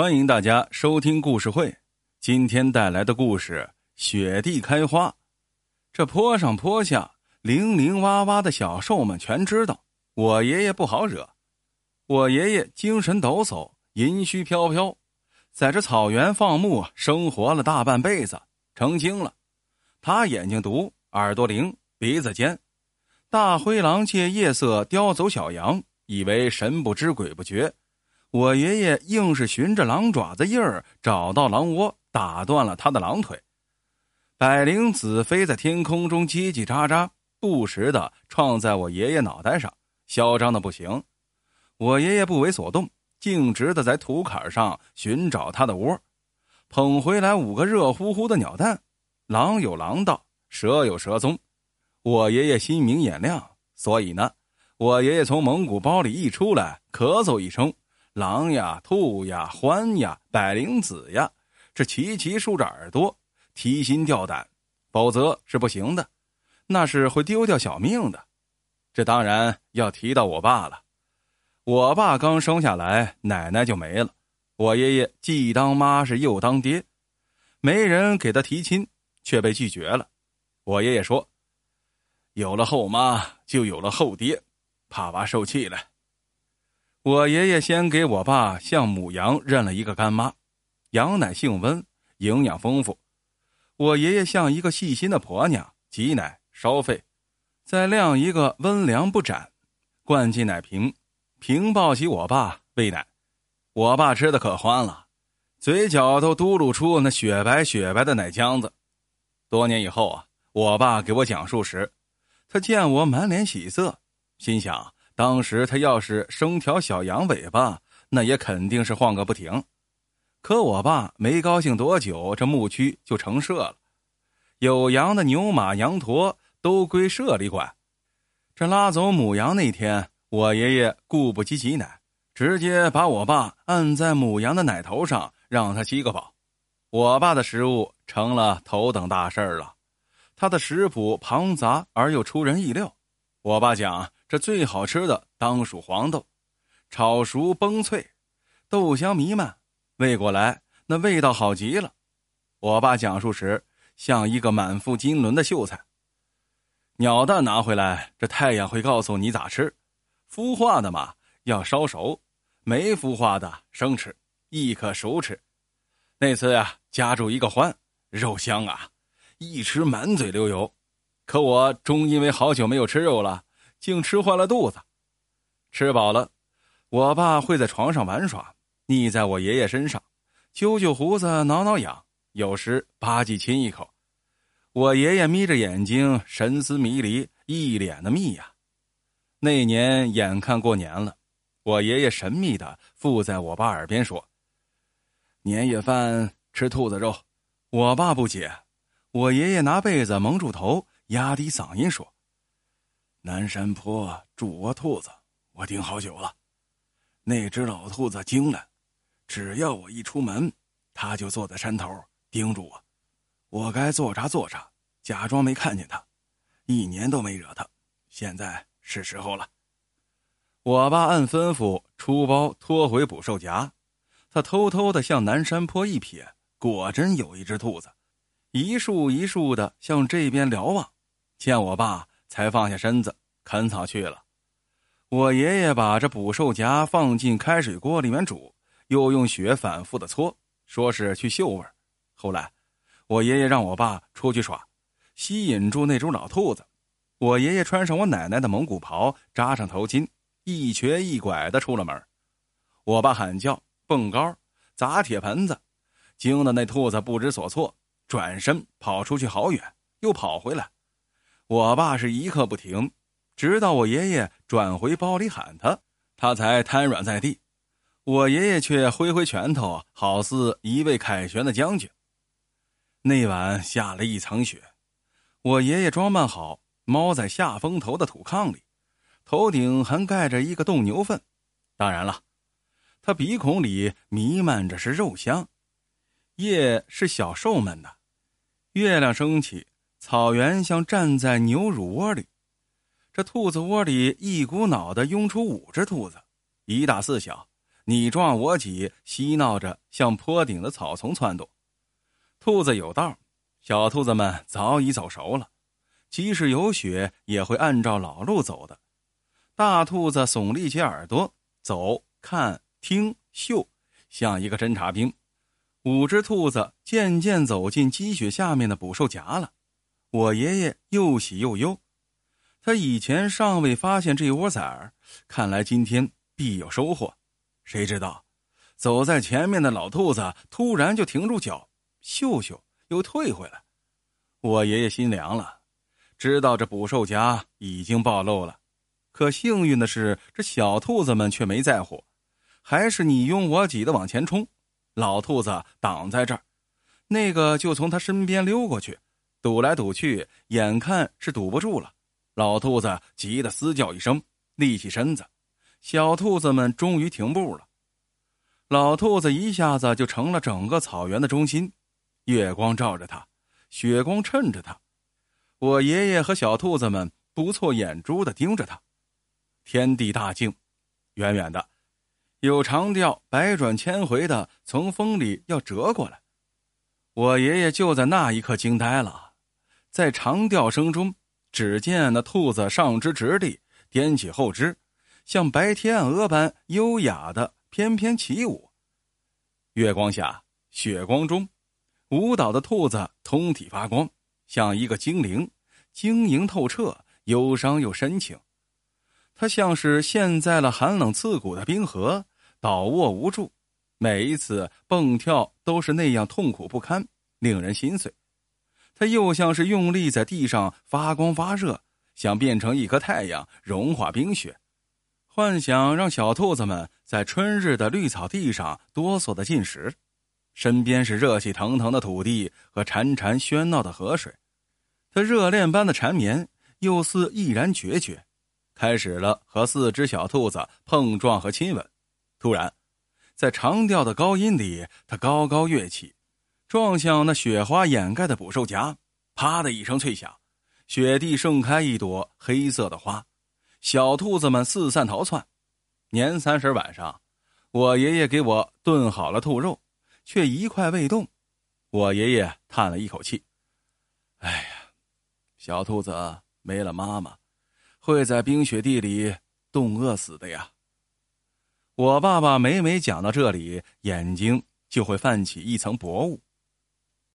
欢迎大家收听故事会。今天带来的故事：雪地开花。这坡上坡下，零零哇哇的小兽们全知道，我爷爷不好惹。我爷爷精神抖擞，银须飘飘，在这草原放牧生活了大半辈子，成精了。他眼睛毒，耳朵灵，鼻子尖。大灰狼借夜色叼走小羊，以为神不知鬼不觉。我爷爷硬是循着狼爪子印儿找到狼窝，打断了他的狼腿。百灵子飞在天空中叽叽喳喳，不时的撞在我爷爷脑袋上，嚣张的不行。我爷爷不为所动，径直的在土坎上寻找他的窝，捧回来五个热乎乎的鸟蛋。狼有狼道，蛇有蛇踪。我爷爷心明眼亮，所以呢，我爷爷从蒙古包里一出来，咳嗽一声。狼呀，兔呀，獾呀，百灵子呀，这齐齐竖着耳朵，提心吊胆，否则是不行的，那是会丢掉小命的。这当然要提到我爸了。我爸刚生下来，奶奶就没了，我爷爷既当妈是又当爹，没人给他提亲，却被拒绝了。我爷爷说：“有了后妈，就有了后爹，怕娃受气了。”我爷爷先给我爸向母羊认了一个干妈，羊奶性温，营养丰富。我爷爷像一个细心的婆娘，挤奶烧沸，再晾一个温凉不展，灌进奶瓶，平抱起我爸喂奶。我爸吃的可欢了，嘴角都嘟噜出那雪白雪白的奶浆子。多年以后啊，我爸给我讲述时，他见我满脸喜色，心想。当时他要是生条小羊尾巴，那也肯定是晃个不停。可我爸没高兴多久，这牧区就成社了，有羊的牛马羊驼都归社里管。这拉走母羊那天，我爷爷顾不及挤奶，直接把我爸按在母羊的奶头上，让他吸个饱。我爸的食物成了头等大事儿了，他的食谱庞杂而又出人意料。我爸讲。这最好吃的当属黄豆，炒熟崩脆，豆香弥漫，喂过来那味道好极了。我爸讲述时像一个满腹经纶的秀才。鸟蛋拿回来，这太阳会告诉你咋吃。孵化的嘛要烧熟，没孵化的生吃，亦可熟吃。那次呀，夹住一个獾，肉香啊，一吃满嘴流油。可我终因为好久没有吃肉了。竟吃坏了肚子，吃饱了，我爸会在床上玩耍，腻在我爷爷身上，揪揪胡子，挠挠痒，有时吧唧亲一口。我爷爷眯着眼睛，神思迷离，一脸的蜜呀。那年眼看过年了，我爷爷神秘的附在我爸耳边说：“年夜饭吃兔子肉。”我爸不解，我爷爷拿被子蒙住头，压低嗓音说。南山坡住窝兔子，我盯好久了。那只老兔子精了，只要我一出门，它就坐在山头盯住我。我该做啥做啥，假装没看见它。一年都没惹它，现在是时候了。我爸按吩咐出包拖回捕兽夹，他偷偷的向南山坡一瞥，果真有一只兔子，一束一束的向这边瞭望。见我爸。才放下身子啃草去了。我爷爷把这捕兽夹放进开水锅里面煮，又用血反复的搓，说是去嗅味后来，我爷爷让我爸出去耍，吸引住那株老兔子。我爷爷穿上我奶奶的蒙古袍，扎上头巾，一瘸一拐的出了门。我爸喊叫、蹦高、砸铁盆子，惊得那兔子不知所措，转身跑出去好远，又跑回来。我爸是一刻不停，直到我爷爷转回包里喊他，他才瘫软在地。我爷爷却挥挥拳头，好似一位凯旋的将军。那晚下了一层雪，我爷爷装扮好，猫在下风头的土炕里，头顶还盖着一个冻牛粪。当然了，他鼻孔里弥漫着是肉香。夜是小兽们的，月亮升起。草原像站在牛乳窝里，这兔子窝里一股脑的涌出五只兔子，一大四小，你撞我挤，嬉闹着向坡顶的草丛窜动。兔子有道，小兔子们早已走熟了，即使有雪，也会按照老路走的。大兔子耸立起耳朵，走、看、听、嗅，像一个侦察兵。五只兔子渐渐走进积雪下面的捕兽夹了。我爷爷又喜又忧，他以前尚未发现这窝崽儿，看来今天必有收获。谁知道，走在前面的老兔子突然就停住脚，嗅嗅又退回来。我爷爷心凉了，知道这捕兽夹已经暴露了。可幸运的是，这小兔子们却没在乎，还是你拥我挤的往前冲。老兔子挡在这儿，那个就从他身边溜过去。堵来堵去，眼看是堵不住了，老兔子急得嘶叫一声，立起身子，小兔子们终于停步了。老兔子一下子就成了整个草原的中心，月光照着它，雪光衬着它，我爷爷和小兔子们不错眼珠的盯着它。天地大静，远远的，有长调百转千回的从风里要折过来，我爷爷就在那一刻惊呆了。在长调声中，只见那兔子上肢直立，踮起后肢，像白天鹅般优雅的翩翩起舞。月光下，雪光中，舞蹈的兔子通体发光，像一个精灵，晶莹透彻，忧伤又深情。它像是陷在了寒冷刺骨的冰河，倒卧无助，每一次蹦跳都是那样痛苦不堪，令人心碎。他又像是用力在地上发光发热，想变成一颗太阳，融化冰雪，幻想让小兔子们在春日的绿草地上哆嗦的进食。身边是热气腾腾的土地和潺潺喧闹的河水，他热恋般的缠绵，又似毅然决绝，开始了和四只小兔子碰撞和亲吻。突然，在长调的高音里，他高高跃起。撞向那雪花掩盖的捕兽夹，啪的一声脆响，雪地盛开一朵黑色的花，小兔子们四散逃窜。年三十晚上，我爷爷给我炖好了兔肉，却一块未动。我爷爷叹了一口气：“哎呀，小兔子没了妈妈，会在冰雪地里冻饿死的呀。”我爸爸每每讲到这里，眼睛就会泛起一层薄雾。